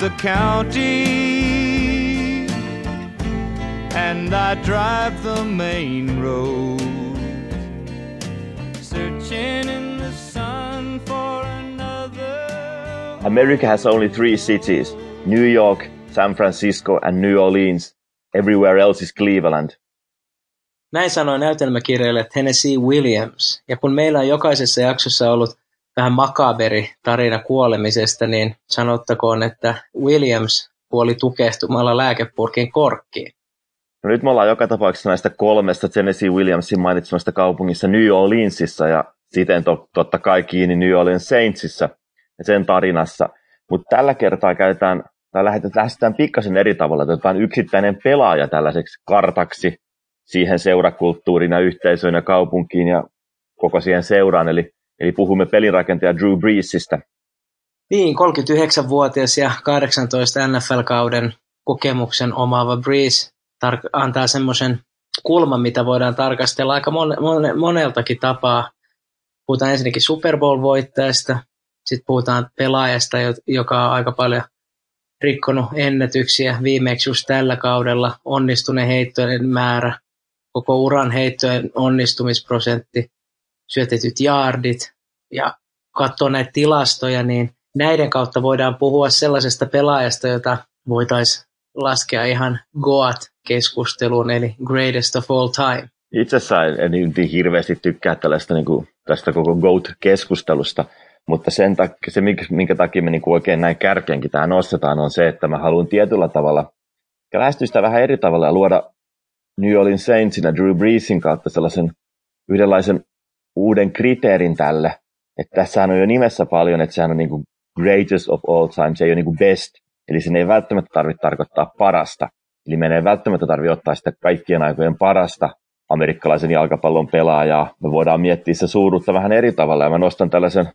the county and I drive the main road, searching in the sun for another. America has only three cities New York, San Francisco, and New Orleans. Everywhere else is Cleveland. Näin sanoi näytelmäkirjailija Tennessee Williams. Ja kun meillä on jokaisessa jaksossa ollut vähän makaberi tarina kuolemisesta, niin sanottakoon, että Williams kuoli tukehtumalla lääkepurkin korkkiin. No nyt me ollaan joka tapauksessa näistä kolmesta Tennessee Williamsin mainitsemasta kaupungissa New Orleansissa ja siten to, totta kai kiinni New Orleans Saintsissa ja sen tarinassa. Mutta tällä kertaa käytetään, tai lähdetään pikkasen eri tavalla. Otetaan yksittäinen pelaaja tällaiseksi kartaksi siihen seurakulttuuriin ja yhteisöön ja kaupunkiin ja koko siihen seuraan. Eli, eli puhumme pelinrakentaja Drew Breesista. Niin, 39-vuotias ja 18 NFL-kauden kokemuksen omaava Brees tar- antaa semmoisen kulman, mitä voidaan tarkastella aika mon- mon- moneltakin tapaa. Puhutaan ensinnäkin Super Bowl-voittajasta, sitten puhutaan pelaajasta, joka on aika paljon rikkonut ennätyksiä viimeksi just tällä kaudella, onnistuneen heittojen määrä, koko uran heittojen onnistumisprosentti, syötetyt jaardit ja katsoo näitä tilastoja, niin näiden kautta voidaan puhua sellaisesta pelaajasta, jota voitaisiin laskea ihan Goat-keskusteluun, eli greatest of all time. Itse asiassa en, niin hirveästi tykkää tällaista, niin kuin, tästä koko GOAT-keskustelusta, mutta sen takia, se, minkä takia me niin kuin oikein näin kärkeenkin tähän nostetaan, on se, että mä haluan tietyllä tavalla lähestyä sitä vähän eri tavalla ja luoda New Orleans Saintsin ja Drew Breesin kautta sellaisen yhdenlaisen uuden kriteerin tälle, että tässä on jo nimessä paljon, että sehän on niin kuin greatest of all time, se ei ole niin kuin best, eli sen ei välttämättä tarvitse tarkoittaa parasta. Eli meidän ei välttämättä tarvitse ottaa sitä kaikkien aikojen parasta amerikkalaisen jalkapallon pelaajaa. Me voidaan miettiä se suuruutta vähän eri tavalla, ja mä nostan tällaisen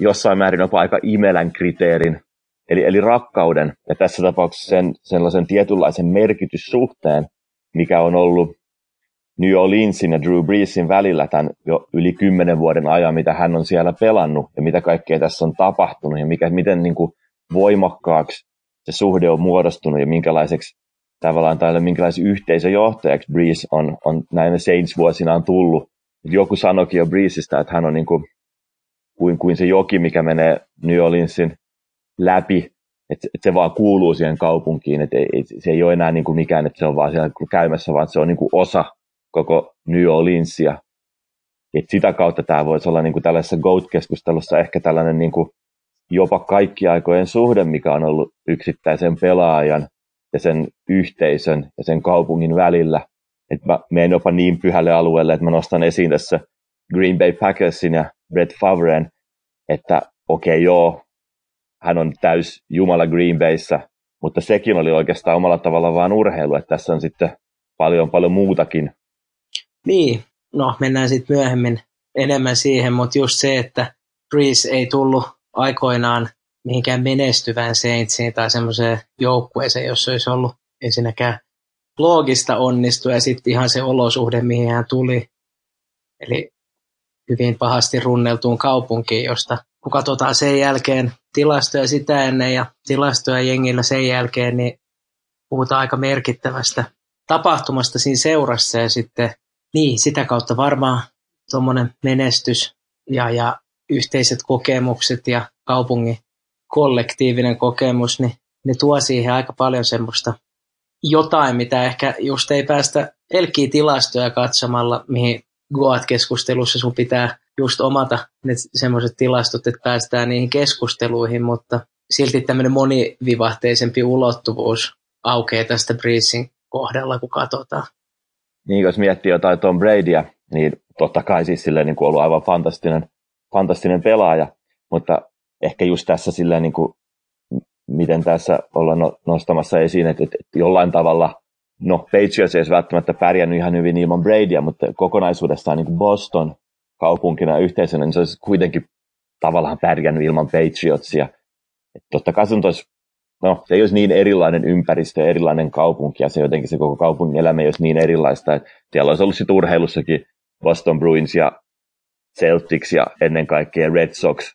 jossain määrin jopa aika imelän kriteerin, eli, eli rakkauden, ja tässä tapauksessa sen, sellaisen tietynlaisen merkityssuhteen, mikä on ollut New Orleansin ja Drew Breesin välillä tämän jo yli kymmenen vuoden ajan, mitä hän on siellä pelannut ja mitä kaikkea tässä on tapahtunut ja mikä, miten niin kuin voimakkaaksi se suhde on muodostunut ja minkälaiseksi tavallaan tai minkälaisen yhteisöjohtajaksi Breeze on, on näinä Saints-vuosinaan tullut. Joku sanoikin jo Breezeistä, että hän on niin kuin, kuin, kuin se joki, mikä menee New Orleansin läpi että, että se vaan kuuluu siihen kaupunkiin, että se ei ole enää niin kuin mikään, että se on vaan siellä käymässä, vaan se on niin kuin osa koko New Orleansia. Et sitä kautta tämä voisi olla niin kuin tällaisessa GOAT-keskustelussa ehkä tällainen niin kuin jopa kaikki aikojen suhde, mikä on ollut yksittäisen pelaajan ja sen yhteisön ja sen kaupungin välillä. Että mä menen jopa niin pyhälle alueelle, että mä nostan esiin tässä Green Bay Packersin ja Brett Favren, että okei okay, joo, hän on täys Jumala Green Bayssä, mutta sekin oli oikeastaan omalla tavallaan vain urheilu, että tässä on sitten paljon paljon muutakin. Niin, no mennään sitten myöhemmin enemmän siihen, mutta just se, että Breeze ei tullut aikoinaan mihinkään menestyvään Saintsiin tai semmoiseen joukkueeseen, jossa olisi ollut ensinnäkään loogista onnistua ja sitten ihan se olosuhde, mihin hän tuli. Eli hyvin pahasti runneltuun kaupunkiin, josta kun katsotaan sen jälkeen tilastoja sitä ennen ja tilastoja jengillä sen jälkeen, niin puhutaan aika merkittävästä tapahtumasta siinä seurassa ja sitten niin, sitä kautta varmaan tuommoinen menestys ja, ja yhteiset kokemukset ja kaupungin kollektiivinen kokemus, niin ne tuo siihen aika paljon semmoista jotain, mitä ehkä just ei päästä elkiä tilastoja katsomalla, mihin Goat-keskustelussa sun pitää just omata ne semmoiset tilastot, että päästään niihin keskusteluihin, mutta silti tämmöinen monivivahteisempi ulottuvuus aukeaa tästä Breezin kohdalla, kun katsotaan. Niin, jos miettii jotain Tom Bradyä, niin totta kai siis silleen niin kuin ollut aivan fantastinen, fantastinen pelaaja, mutta ehkä just tässä silleen niin kuin, miten tässä ollaan no, nostamassa esiin, että, että jollain tavalla, no Patriots ei välttämättä pärjännyt ihan hyvin ilman Bradyä, mutta kokonaisuudessaan niin kuin Boston kaupunkina yhteisönä, niin se olisi kuitenkin tavallaan pärjännyt ilman Patriotsia. Että totta kai se, olisi, no, se ei olisi niin erilainen ympäristö erilainen kaupunki, ja se jotenkin se koko kaupungin elämä ei olisi niin erilaista, että siellä olisi ollut sitten urheilussakin Boston Bruins ja Celtics ja ennen kaikkea Red Sox,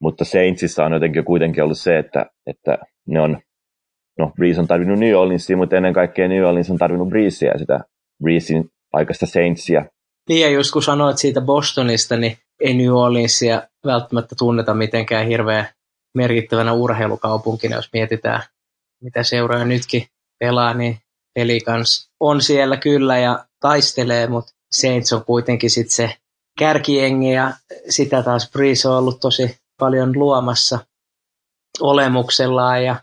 mutta Saintsissa on jotenkin kuitenkin ollut se, että, että ne on, no Breeze on tarvinnut New Orleansia, mutta ennen kaikkea New Orleans on tarvinnut Breezea ja sitä Breezein aikaista Saintsia. Niin ja just kun sanoit siitä Bostonista, niin ei New Orleansia välttämättä tunneta mitenkään hirveän merkittävänä urheilukaupunkina, jos mietitään, mitä seuraa nytkin pelaa, niin Pelicans on siellä kyllä ja taistelee, mutta Saints on kuitenkin sitten se kärkiengi ja sitä taas Breeze on ollut tosi paljon luomassa olemuksellaan ja,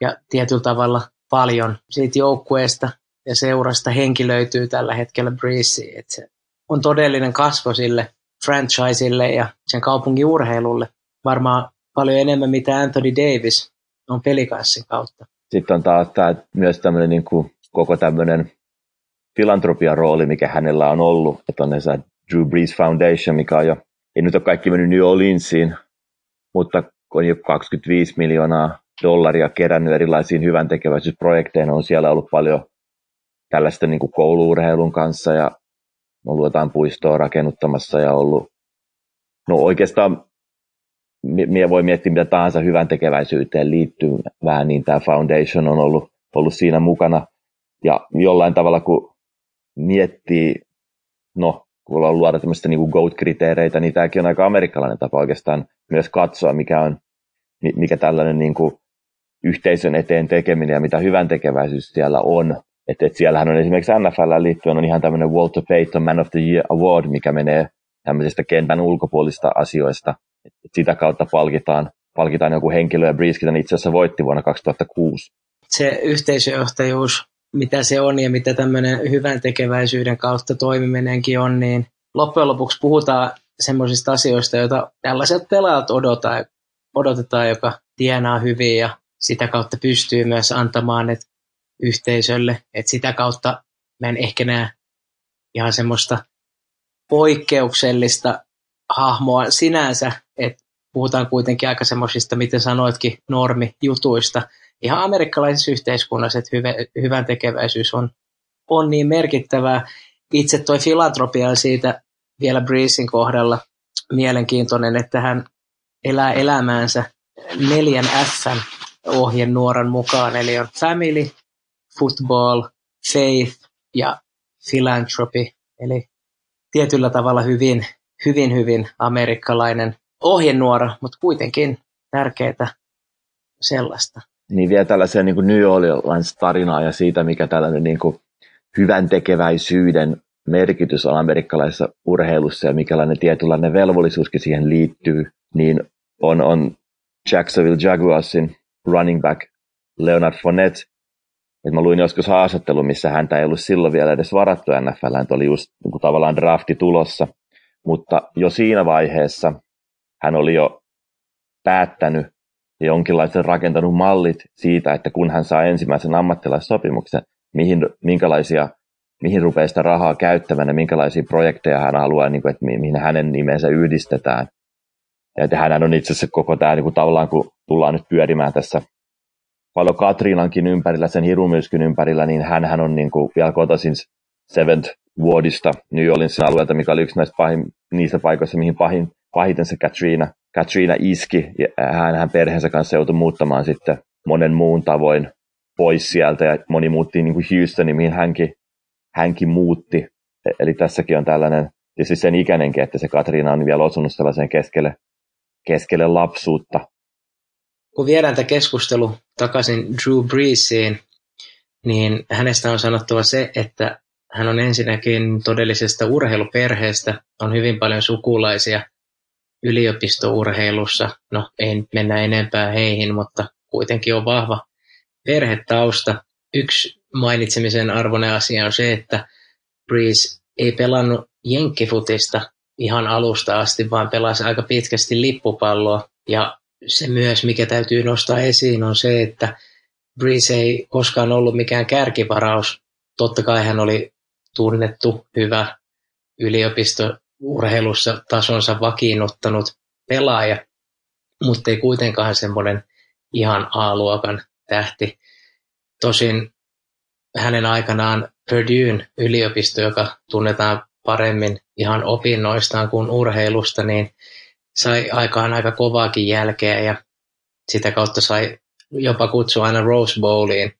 ja tietyllä tavalla paljon siitä joukkueesta ja seurasta henki löytyy tällä hetkellä Breeze, että se on todellinen kasvo sille franchiselle ja sen kaupungin urheilulle. Varmaan paljon enemmän mitä Anthony Davis on pelikanssin kautta. Sitten on taas tämä, myös tämmöinen niin kuin koko tämmöinen filantropian rooli, mikä hänellä on ollut, että on se Drew Brees Foundation, mikä on jo, ei nyt ole kaikki mennyt New Orleansiin, mutta on jo 25 miljoonaa dollaria kerännyt erilaisiin hyvän tekeväisyysprojekteihin, on siellä ollut paljon tällaista niin kuin kouluurheilun kanssa ja ollut jotain puistoa rakennuttamassa ja ollut, no oikeastaan mie voi miettiä mitä tahansa hyvän tekeväisyyteen vähän niin tämä Foundation on ollut, ollut siinä mukana. Ja jollain tavalla, kun miettii, no, kun ollaan luoda tämmöistä niin GOAT-kriteereitä, niin tämäkin on aika amerikkalainen tapa oikeastaan myös katsoa, mikä on, mikä tällainen niin kuin yhteisön eteen tekeminen ja mitä hyvän tekeväisyys siellä on. Että et siellähän on esimerkiksi NFL liittyen on ihan tämmöinen Walter Payton Man of the Year Award, mikä menee tämmöisestä kentän ulkopuolista asioista. Sitä kautta palkitaan, palkitaan joku henkilö ja Briskitän itse asiassa voitti vuonna 2006. Se yhteisöjohtajuus, mitä se on ja mitä tämmöinen hyvän tekeväisyyden kautta toimiminenkin on, niin loppujen lopuksi puhutaan semmoisista asioista, joita tällaiset pelaajat odotetaan, odotetaan, joka tienaa hyvin ja sitä kautta pystyy myös antamaan ne yhteisölle. Et sitä kautta mä en ehkä näe ihan semmoista poikkeuksellista hahmoa sinänsä, puhutaan kuitenkin aika semmoisista, miten sanoitkin, normijutuista. Ihan amerikkalaisessa yhteiskunnassa, että hyvä, hyvän tekeväisyys on, on niin merkittävää. Itse toi filantropia on siitä vielä Breesin kohdalla mielenkiintoinen, että hän elää elämäänsä neljän F ohjenuoran mukaan, eli on family, football, faith ja philanthropy, eli tietyllä tavalla hyvin, hyvin, hyvin amerikkalainen ohjenuora, mutta kuitenkin tärkeää sellaista. Niin vielä tällaisia niin New Orleans tarinaa ja siitä, mikä tällainen niin kuin hyvän tekeväisyyden merkitys on amerikkalaisessa urheilussa ja mikälainen tietynlainen velvollisuuskin siihen liittyy, niin on, on Jacksonville Jaguarsin running back Leonard Fournette. Et mä luin joskus haastattelu, missä häntä ei ollut silloin vielä edes varattu NFL, hän oli just niin kuin tavallaan drafti tulossa, mutta jo siinä vaiheessa hän oli jo päättänyt ja jonkinlaisen rakentanut mallit siitä, että kun hän saa ensimmäisen ammattilaissopimuksen, mihin, minkälaisia, mihin rupeaa sitä rahaa käyttämään ja minkälaisia projekteja hän haluaa, niin kuin, että mihin hänen nimensä yhdistetään. Ja että hän on itse asiassa koko tämä niin kuin tavallaan, kun tullaan nyt pyörimään tässä paljon Katriinankin ympärillä, sen hirumyrskyn ympärillä, niin hän, hän on niin kuin vielä kotoisin Seventh Wardista New Orleansin alueelta, mikä oli yksi näistä pahin, niistä paikoista, mihin pahin, pahiten se Katrina, Katrina iski. Ja hän, hän perheensä kanssa joutui muuttamaan sitten monen muun tavoin pois sieltä ja moni muutti niin kuin Houstoniin, mihin hänkin, hänkin muutti. E, eli tässäkin on tällainen, tietysti sen ikäinenkin, että se Katriina on vielä osunut sellaiseen keskelle, keskelle lapsuutta. Kun viedään tämä keskustelu takaisin Drew Breesiin, niin hänestä on sanottava se, että hän on ensinnäkin todellisesta urheiluperheestä, on hyvin paljon sukulaisia yliopistourheilussa. No, ei mennä enempää heihin, mutta kuitenkin on vahva perhetausta. Yksi mainitsemisen arvoinen asia on se, että Breeze ei pelannut jenkkifutista ihan alusta asti, vaan pelasi aika pitkästi lippupalloa. Ja se myös, mikä täytyy nostaa esiin, on se, että Breeze ei koskaan ollut mikään kärkivaraus. Totta kai hän oli tunnettu, hyvä yliopistourheilussa tasonsa vakiinnuttanut pelaaja, mutta ei kuitenkaan semmoinen ihan A-luokan tähti. Tosin hänen aikanaan Purdue'n yliopisto, joka tunnetaan paremmin ihan opinnoistaan kuin urheilusta, niin sai aikaan aika kovaakin jälkeä ja sitä kautta sai jopa kutsua aina Rose Bowliin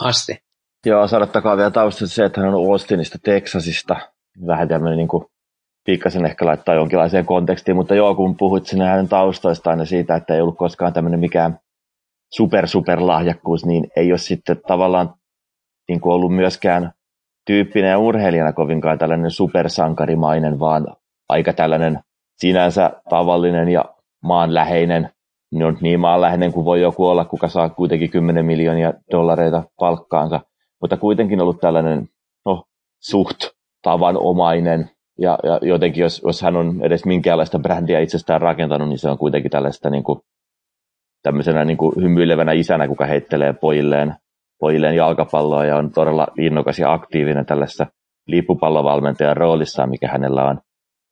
asti. Joo, sanottakaa vielä taustasta se, että hän on Austinista, Texasista. Vähän tämmöinen niin kuin, pikkasen ehkä laittaa jonkinlaiseen kontekstiin, mutta joo, kun puhuit sinne hänen taustoistaan ja siitä, että ei ollut koskaan tämmöinen mikään super super lahjakkuus, niin ei ole sitten tavallaan niin kuin ollut myöskään tyyppinen ja urheilijana kovinkaan tällainen supersankarimainen, vaan aika tällainen sinänsä tavallinen ja maanläheinen, on niin maanläheinen kuin voi joku olla, kuka saa kuitenkin 10 miljoonia dollareita palkkaansa, mutta kuitenkin ollut tällainen no, suht tavanomainen, ja, ja jotenkin jos, jos hän on edes minkäänlaista brändiä itsestään rakentanut, niin se on kuitenkin tällaista niin kuin, tämmöisenä niin kuin hymyilevänä isänä, kuka heittelee pojilleen, pojilleen jalkapalloa ja on todella innokas ja aktiivinen tällaisessa lippupallovalmentajan roolissaan, mikä hänellä on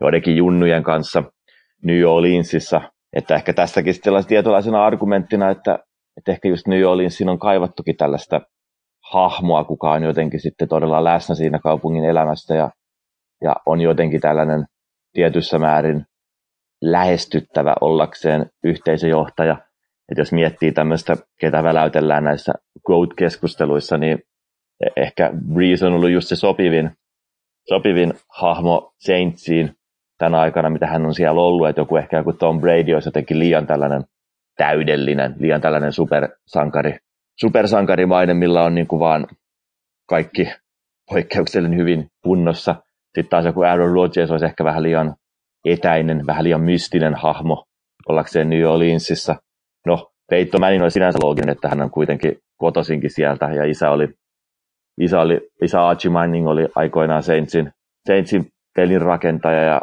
joidenkin junnujen kanssa New Orleansissa. Että ehkä tästäkin sitten tietynlaisena argumenttina, että, että ehkä just New Orleansin on kaivattukin tällaista hahmoa, kuka on jotenkin sitten todella läsnä siinä kaupungin elämästä ja, ja on jotenkin tällainen tietyssä määrin lähestyttävä ollakseen yhteisöjohtaja. Että jos miettii tämmöistä, ketä väläytellään näissä GOAT-keskusteluissa, niin ehkä Breeze on ollut just se sopivin, sopivin hahmo Saintsiin tänä aikana, mitä hän on siellä ollut, että joku ehkä joku Tom Brady olisi jotenkin liian tällainen täydellinen, liian tällainen supersankari, supersankarimainen, millä on niin kuin vaan kaikki poikkeuksellisen hyvin kunnossa. Sitten taas joku Aaron Rodgers olisi ehkä vähän liian etäinen, vähän liian mystinen hahmo ollakseen New Orleansissa. No, Peitto Manning oli sinänsä looginen, että hän on kuitenkin kotosinkin sieltä, ja isä oli, isä, oli, isä Archie Manning oli aikoinaan Saintsin, Saintsin pelin rakentaja, ja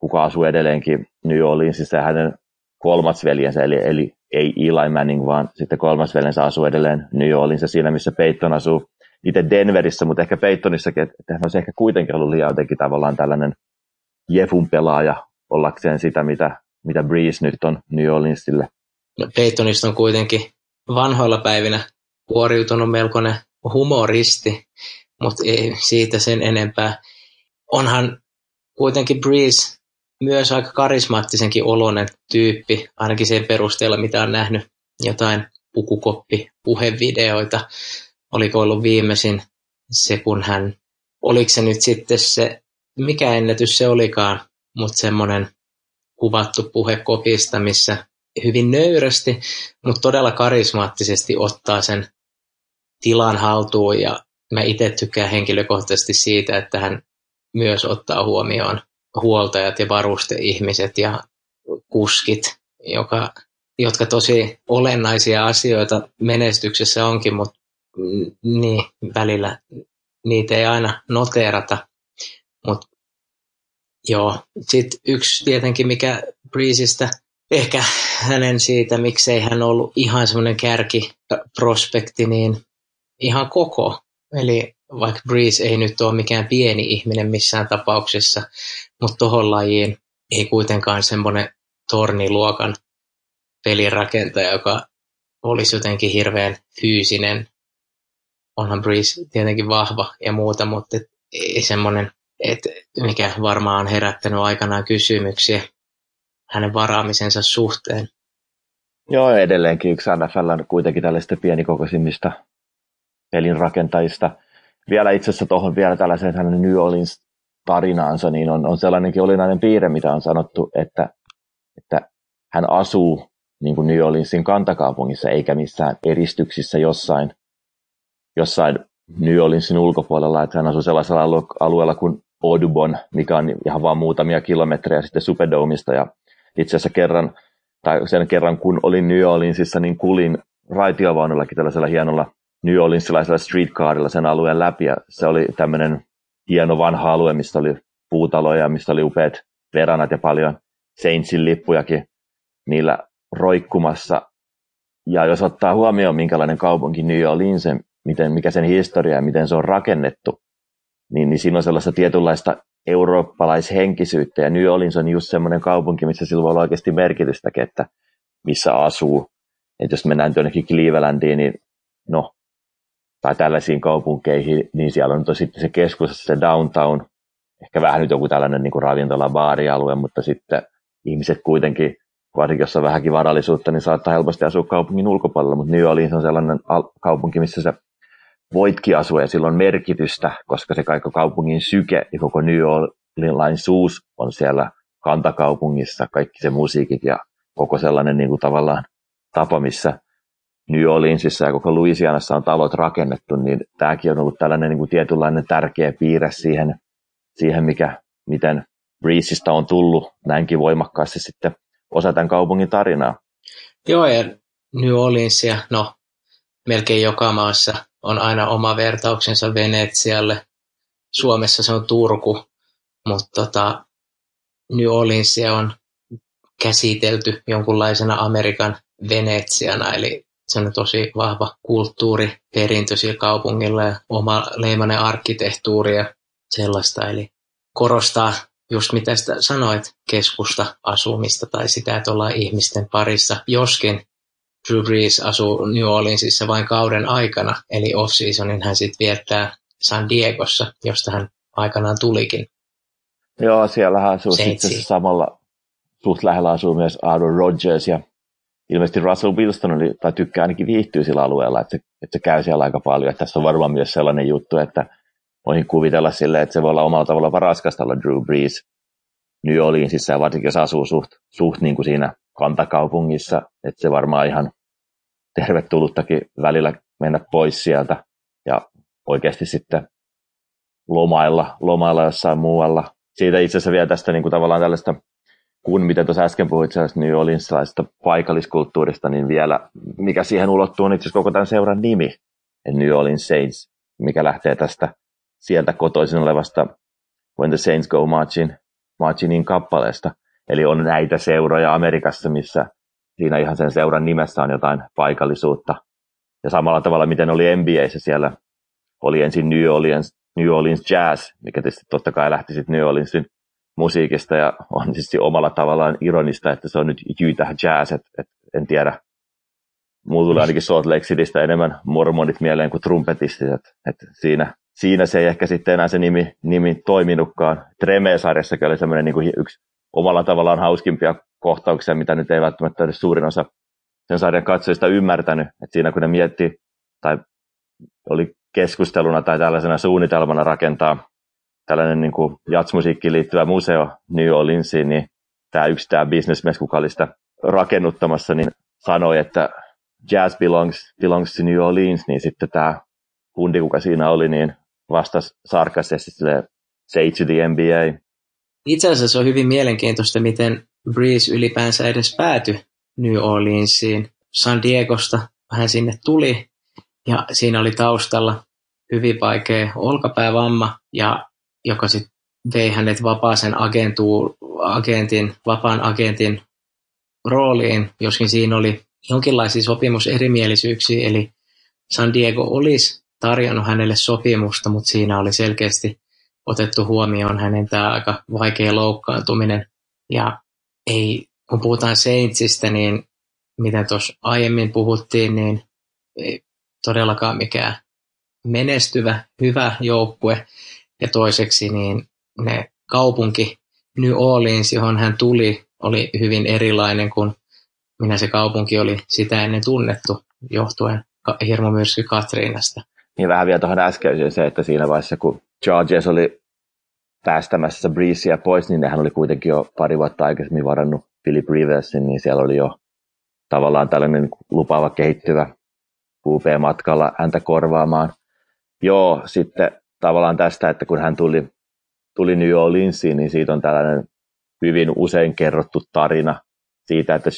kuka asuu edelleenkin New Orleansissa, ja hänen kolmas veljensä, eli, eli ei Eli Manning, vaan sitten kolmas veljensä asuu edelleen New Orleansissa, siinä missä Peyton asuu itse Denverissä, mutta ehkä Peytonissakin, että hän olisi ehkä kuitenkin ollut liian jotenkin tavallaan tällainen Jefun pelaaja ollakseen sitä, mitä, mitä Breeze nyt on New Orleansille. No, Peytonista on kuitenkin vanhoilla päivinä kuoriutunut melkoinen humoristi, mutta ei siitä sen enempää. Onhan kuitenkin Breeze myös aika karismaattisenkin oloinen tyyppi, ainakin sen perusteella, mitä on nähnyt jotain pukukoppi puhevideoita. Oliko ollut viimeisin se, kun hän, oliko se nyt sitten se, mikä ennätys se olikaan, mutta semmoinen kuvattu puhe kopista, missä hyvin nöyrästi, mutta todella karismaattisesti ottaa sen tilan haltuun. Ja mä itse tykkään henkilökohtaisesti siitä, että hän myös ottaa huomioon huoltajat ja varusteihmiset ja kuskit, joka, jotka tosi olennaisia asioita menestyksessä onkin, mutta niin, välillä niitä ei aina noteerata. Mutta joo, sitten yksi tietenkin, mikä Breezeistä, ehkä hänen siitä, miksei hän ollut ihan semmoinen kärkiprospekti, niin ihan koko. Eli vaikka Breeze ei nyt ole mikään pieni ihminen missään tapauksessa, mutta tuohon lajiin ei kuitenkaan semmoinen torniluokan pelirakentaja, joka olisi jotenkin hirveän fyysinen. Onhan Breeze tietenkin vahva ja muuta, mutta ei semmoinen, että mikä varmaan on herättänyt aikanaan kysymyksiä hänen varaamisensa suhteen. Joo, edelleenkin yksi NFL on kuitenkin tällaista pienikokoisimmista pelin rakentajista. Vielä itse asiassa tuohon vielä tällaiseen hänen New Orleans tarinaansa, niin on, on sellainenkin olinainen piirre, mitä on sanottu, että, että hän asuu niin kuin New Orleansin kantakaupungissa eikä missään eristyksissä jossain, jossain New Orleansin ulkopuolella, että hän asuu sellaisella alueella kuin Audubon, mikä on ihan vain muutamia kilometrejä sitten Superdomeista ja itse asiassa kerran, tai sen kerran kun olin New Orleansissa, niin kulin raitiovaunullakin tällaisella hienolla New Orleansilaisella streetcarilla sen alueen läpi, ja se oli tämmöinen hieno vanha alue, missä oli puutaloja, missä oli upeat veranat ja paljon Saintsin lippujakin niillä roikkumassa. Ja jos ottaa huomioon, minkälainen kaupunki New Orleans, miten, mikä sen historia ja miten se on rakennettu, niin, niin siinä on sellaista tietynlaista eurooppalaishenkisyyttä. Ja New Orleans on just semmoinen kaupunki, missä sillä voi olla oikeasti merkitystäkin, että missä asuu. Että jos mennään jonnekin Clevelandiin, niin no, tai tällaisiin kaupunkeihin, niin siellä on sitten se keskus, se downtown, ehkä vähän nyt joku tällainen niin kuin ravintola, baarialue, mutta sitten ihmiset kuitenkin varsinkin jos on vähänkin varallisuutta, niin saattaa helposti asua kaupungin ulkopuolella, mutta New Orleans on sellainen kaupunki, missä se ja sillä on merkitystä, koska se kaikko kaupungin syke ja koko New Orleansuus on siellä kantakaupungissa, kaikki se musiikit ja koko sellainen niin kuin tavallaan tapa, missä New Orleansissa ja koko Louisianassa on talot rakennettu, niin tämäkin on ollut tällainen niin kuin tietynlainen tärkeä piirre siihen, siihen mikä, miten Breezeista on tullut näinkin voimakkaasti sitten osa tämän kaupungin tarinaa. Joo, ja New Orleansia, no melkein joka maassa on aina oma vertauksensa Venetsialle. Suomessa se on Turku, mutta tota, New Orleansia on käsitelty jonkunlaisena Amerikan Venetsiana, eli se on tosi vahva kulttuuriperintö sillä kaupungilla ja oma leimainen arkkitehtuuri ja sellaista. Eli korostaa just mitä sitä sanoit, keskusta asumista tai sitä, että ollaan ihmisten parissa, joskin Drew Brees asuu New Orleansissa vain kauden aikana, eli off-seasonin hän sitten viettää San Diegossa, josta hän aikanaan tulikin. Joo, siellä asuu sitten samalla, suht lähellä asuu myös Aaron Rodgers ja ilmeisesti Russell Wilson oli, tai tykkää ainakin viihtyä sillä alueella, että se, että se käy siellä aika paljon. Että tässä on varmaan myös sellainen juttu, että voin kuvitella silleen, että se voi olla omalla tavalla raskasta olla Drew Brees New Orleansissa ja varsinkin jos asuu suht, suht niin kuin siinä kantakaupungissa, että se varmaan ihan tervetulluttakin välillä mennä pois sieltä ja oikeasti sitten lomailla, lomailla jossain muualla. Siitä itse asiassa vielä tästä niin kuin tavallaan tällaista, kun mitä tuossa äsken puhuit sellaista New Orleansilaisesta paikalliskulttuurista, niin vielä mikä siihen ulottuu on itse asiassa koko tämän seuran nimi, New Orleans Saints, mikä lähtee tästä sieltä kotoisin olevasta When the Saints Go Marching, Marchingin kappaleesta. Eli on näitä seuroja Amerikassa, missä siinä ihan sen seuran nimessä on jotain paikallisuutta. Ja samalla tavalla, miten oli NBAssä siellä, oli ensin New Orleans, New Orleans Jazz, mikä tietysti totta kai lähti sitten New Orleansin musiikista ja on siis omalla tavallaan ironista, että se on nyt Utah Jazz, että et, en tiedä. Mulla tulee ainakin Salt Lake Citystä enemmän mormonit mieleen kuin trumpetistit, että et siinä siinä se ei ehkä sitten enää se nimi, nimi toiminutkaan. Treme-sarjassa oli semmoinen niin yksi omalla tavallaan hauskimpia kohtauksia, mitä nyt ei välttämättä edes suurin osa sen sarjan katsojista ymmärtänyt. Et siinä kun ne mietti tai oli keskusteluna tai tällaisena suunnitelmana rakentaa tällainen niin kuin jatsmusiikkiin liittyvä museo New Orleansiin, niin tämä yksi tämä businessmies, kuka oli sitä rakennuttamassa, niin sanoi, että jazz belongs, belongs to New Orleans, niin sitten tämä kundi, kuka siinä oli, niin vastasi sarkastisesti say to the NBA. Itse asiassa on hyvin mielenkiintoista, miten Breeze ylipäänsä edes päätyi New Orleansiin. San Diegosta hän sinne tuli ja siinä oli taustalla hyvin vaikea olkapäävamma, ja joka sitten vei hänet vapaaseen agentin, vapaan agentin rooliin, joskin siinä oli jonkinlaisia sopimuserimielisyyksiä, eli San Diego olisi tarjonnut hänelle sopimusta, mutta siinä oli selkeästi otettu huomioon hänen tämä aika vaikea loukkaantuminen. Ja ei, kun puhutaan Saintsista, niin mitä tuossa aiemmin puhuttiin, niin ei todellakaan mikään menestyvä, hyvä joukkue. Ja toiseksi niin ne kaupunki New Orleans, johon hän tuli, oli hyvin erilainen kuin minä se kaupunki oli sitä ennen tunnettu johtuen hirmumyrsky Katriinasta. Niin vähän vielä tuohon äskeiseen se, että siinä vaiheessa kun Chargers oli päästämässä Breezea pois, niin nehän oli kuitenkin jo pari vuotta aikaisemmin varannut Philip Riversin, niin siellä oli jo tavallaan tällainen lupaava kehittyvä QP-matkalla häntä korvaamaan. Joo, sitten tavallaan tästä, että kun hän tuli, tuli New Orleansiin, niin siitä on tällainen hyvin usein kerrottu tarina siitä, että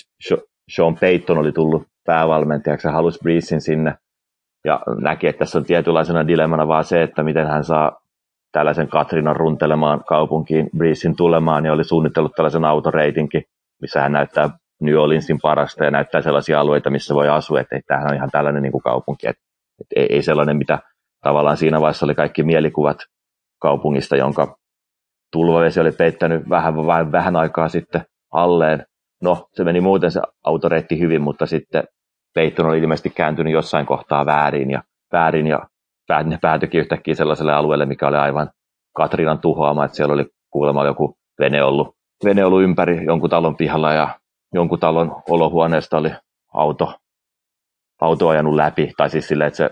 Sean Payton oli tullut päävalmentajaksi ja halusi Breezein sinne ja näki, että tässä on tietynlaisena dilemmana vaan se, että miten hän saa tällaisen Katrinan runtelemaan kaupunkiin Breezein tulemaan, ja oli suunnitellut tällaisen autoreitinkin, missä hän näyttää New Orleansin parasta ja näyttää sellaisia alueita, missä voi asua, että tämähän on ihan tällainen niin kuin kaupunki, että, että ei, ei sellainen, mitä tavallaan siinä vaiheessa oli kaikki mielikuvat kaupungista, jonka tulvavesi oli peittänyt vähän, vähän, vähän aikaa sitten alleen. No, se meni muuten se autoreitti hyvin, mutta sitten Peyton oli ilmeisesti kääntynyt jossain kohtaa väärin ja, väärin ja ne päätyikin yhtäkkiä sellaiselle alueelle, mikä oli aivan Katrinan tuhoama, että siellä oli kuulemma joku vene ollut, vene ollut ympäri jonkun talon pihalla ja jonkun talon olohuoneesta oli auto, auto ajanut läpi, tai siis silleen, että se,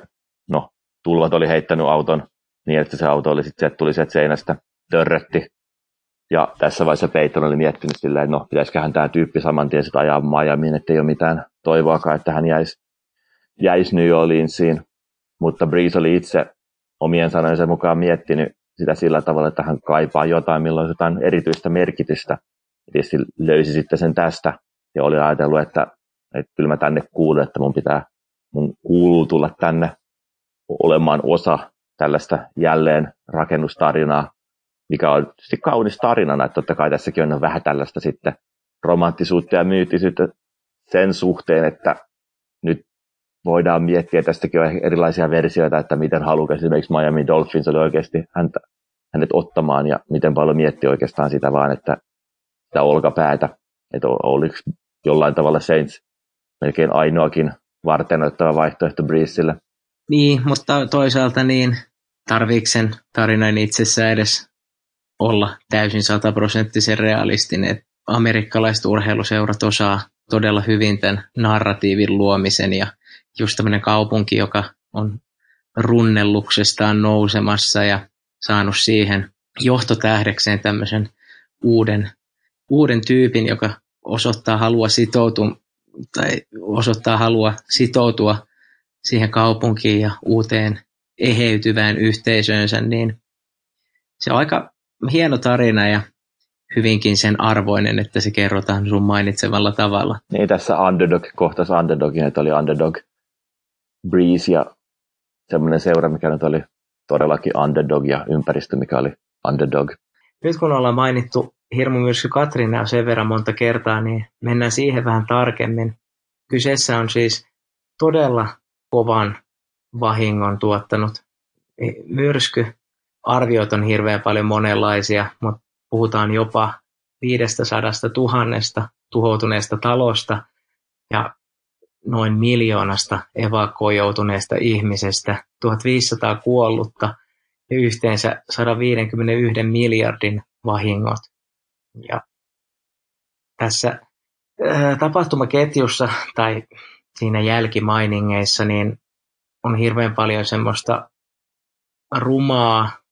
no, tulvat oli heittänyt auton niin, että se auto oli sitten, tuli sieltä seinästä, törrötti. Ja tässä vaiheessa Peyton oli miettinyt silleen, että no, pitäisiköhän tämä tyyppi saman tien sitä ajaa Miamiin, että ei ole mitään toivoakaan, että hän jäisi, jäisi New Orleansiin. Mutta Breeze oli itse omien sanojensa mukaan miettinyt sitä sillä tavalla, että hän kaipaa jotain, milloin jotain erityistä merkitystä. Tietysti löysi sitten sen tästä ja oli ajatellut, että, että kyllä mä tänne kuulun, että mun pitää, mun kuuluu tulla tänne olemaan osa tällaista jälleen rakennustarinaa, mikä on tietysti kaunis tarinana, että totta kai tässäkin on vähän tällaista sitten romanttisuutta ja myyttisyyttä sen suhteen, että nyt voidaan miettiä, tästäkin on erilaisia versioita, että miten halukas esimerkiksi Miami Dolphins oli oikeasti häntä, hänet ottamaan ja miten paljon mietti oikeastaan sitä vaan, että sitä olkapäätä, että oliko jollain tavalla Saints melkein ainoakin varten ottava vaihtoehto Breesille. Niin, mutta toisaalta niin tarviiko sen tarinan itsessään edes olla täysin sataprosenttisen realistinen. Amerikkalaiset urheiluseurat osaa todella hyvin tämän narratiivin luomisen ja just tämmöinen kaupunki, joka on runnelluksestaan nousemassa ja saanut siihen johtotähdekseen tämmöisen uuden, uuden tyypin, joka osoittaa halua sitoutua tai osoittaa halua sitoutua siihen kaupunkiin ja uuteen eheytyvään yhteisöönsä, niin se on aika hieno tarina ja hyvinkin sen arvoinen, että se kerrotaan sun mainitsemalla tavalla. Niin tässä Underdog kohtas Underdogin, että oli Underdog Breeze ja semmoinen seura, mikä nyt oli todellakin Underdog ja ympäristö, mikä oli Underdog. Nyt kun ollaan mainittu hirmumyrsky Katrina sen verran monta kertaa, niin mennään siihen vähän tarkemmin. Kyseessä on siis todella kovan vahingon tuottanut myrsky. Arviot on hirveän paljon monenlaisia, mutta puhutaan jopa 500 000 tuhoutuneesta talosta ja noin miljoonasta evakuoituneesta ihmisestä, 1500 kuollutta ja yhteensä 151 miljardin vahingot. Ja tässä tapahtumaketjussa tai siinä jälkimainingeissa niin on hirveän paljon semmoista rumaa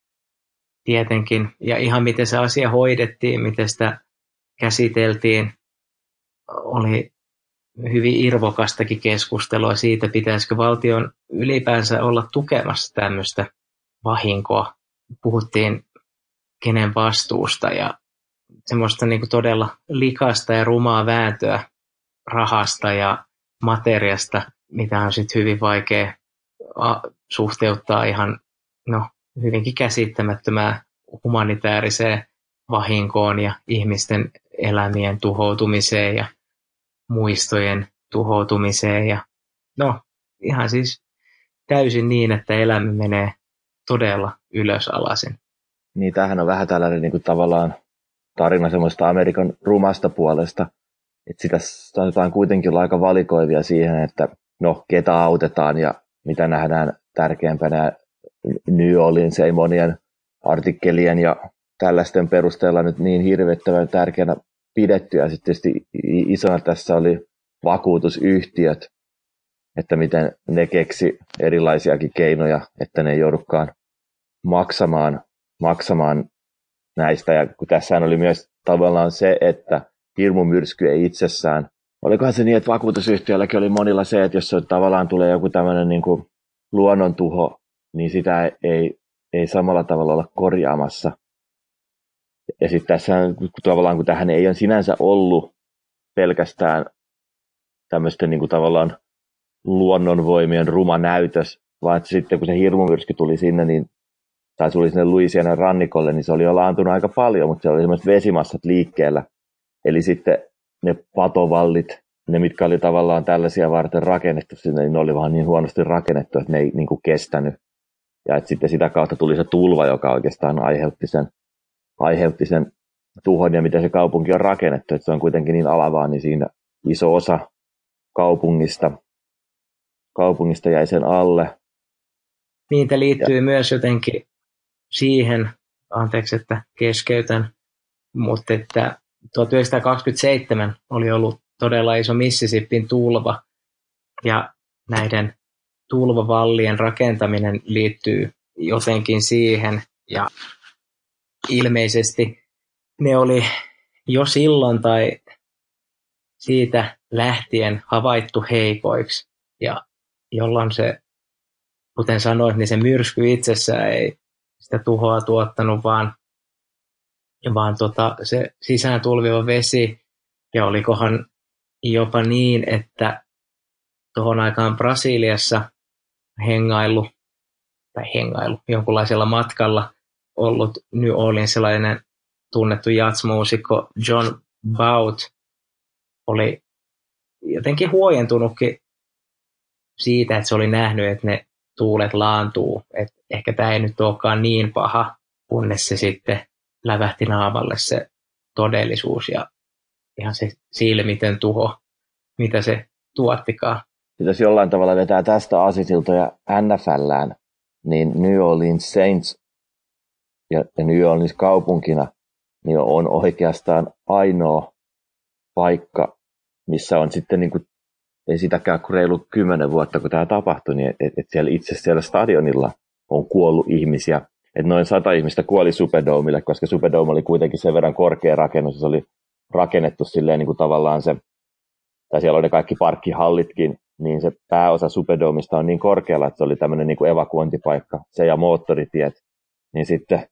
tietenkin, ja ihan miten se asia hoidettiin, miten sitä käsiteltiin, oli hyvin irvokastakin keskustelua siitä, pitäisikö valtion ylipäänsä olla tukemassa tämmöistä vahinkoa. Puhuttiin kenen vastuusta ja semmoista niin todella likasta ja rumaa vääntöä rahasta ja materiasta, mitä on sitten hyvin vaikea suhteuttaa ihan no, hyvinkin käsittämättömään humanitaariseen vahinkoon ja ihmisten elämien tuhoutumiseen ja muistojen tuhoutumiseen ja no ihan siis täysin niin, että elämä menee todella ylösalaisin. Niin, tämähän on vähän tällainen niin kuin tavallaan tarina semmoista Amerikan rumasta puolesta, että sitä sanotaan kuitenkin olla aika valikoivia siihen, että no, ketä autetaan ja mitä nähdään tärkeämpänä New Orleans ei monien artikkelien ja tällaisten perusteella nyt niin hirvettävän tärkeänä pidetty. Ja sitten tietysti isona tässä oli vakuutusyhtiöt, että miten ne keksi erilaisiakin keinoja, että ne ei joudukaan maksamaan, maksamaan näistä. Ja kun tässä oli myös tavallaan se, että hirmumyrsky ei itsessään, olikohan se niin, että vakuutusyhtiölläkin oli monilla se, että jos tavallaan tulee joku tämmöinen niin kuin luonnontuho, niin sitä ei, ei samalla tavalla olla korjaamassa. Ja sitten tässä tavallaan, kun tähän ei ole sinänsä ollut pelkästään tämmöisten niin kuin tavallaan luonnonvoimien ruma näytös, vaan sitten kun se hirmumyrsky tuli sinne, niin, tai tuli sinne Louisianan rannikolle, niin se oli jo laantunut aika paljon, mutta se oli semmoiset vesimassat liikkeellä. Eli sitten ne patovallit, ne mitkä oli tavallaan tällaisia varten rakennettu sinne, niin ne oli vaan niin huonosti rakennettu, että ne ei niin kuin kestänyt. Ja että sitten sitä kautta tuli se tulva, joka oikeastaan aiheutti sen, aiheutti sen tuhon ja miten se kaupunki on rakennettu. Että se on kuitenkin niin alavaa, niin siinä iso osa kaupungista, kaupungista jäi sen alle. Niitä liittyy ja. myös jotenkin siihen, anteeksi, että keskeytän, mutta että 1927 oli ollut todella iso Mississippin tulva. Ja näiden tulvavallien rakentaminen liittyy jotenkin siihen. Ja ilmeisesti ne oli jo silloin tai siitä lähtien havaittu heikoiksi. Ja jolloin se, kuten sanoit, niin se myrsky itsessään ei sitä tuhoa tuottanut, vaan, vaan tota, se sisään tulviva vesi, ja olikohan jopa niin, että tuohon aikaan Brasiliassa hengailu, tai hengailu, jonkunlaisella matkalla ollut New Orleans sellainen tunnettu jatsmuusikko John Bout oli jotenkin huojentunutkin siitä, että se oli nähnyt, että ne tuulet laantuu. Että ehkä tämä ei nyt olekaan niin paha, kunnes se sitten lävähti naamalle se todellisuus ja ihan se silmitön tuho, mitä se tuottikaan. Jos jollain tavalla vetää tästä asisiltoja NFLään, niin New Orleans Saints ja, ja New Orleans kaupunkina niin on oikeastaan ainoa paikka, missä on sitten niin kuin, ei sitäkään kuin reilu kymmenen vuotta, kun tämä tapahtui, niin että et siellä itse siellä stadionilla on kuollut ihmisiä. Että noin sata ihmistä kuoli Superdomille, koska Superdome oli kuitenkin sen verran korkea rakennus, se oli rakennettu silleen niin kuin tavallaan se, tai siellä oli ne kaikki parkkihallitkin, niin se pääosa Superdomista on niin korkealla, että se oli tämmöinen niin kuin evakuointipaikka, se ja moottoritiet. Niin sitten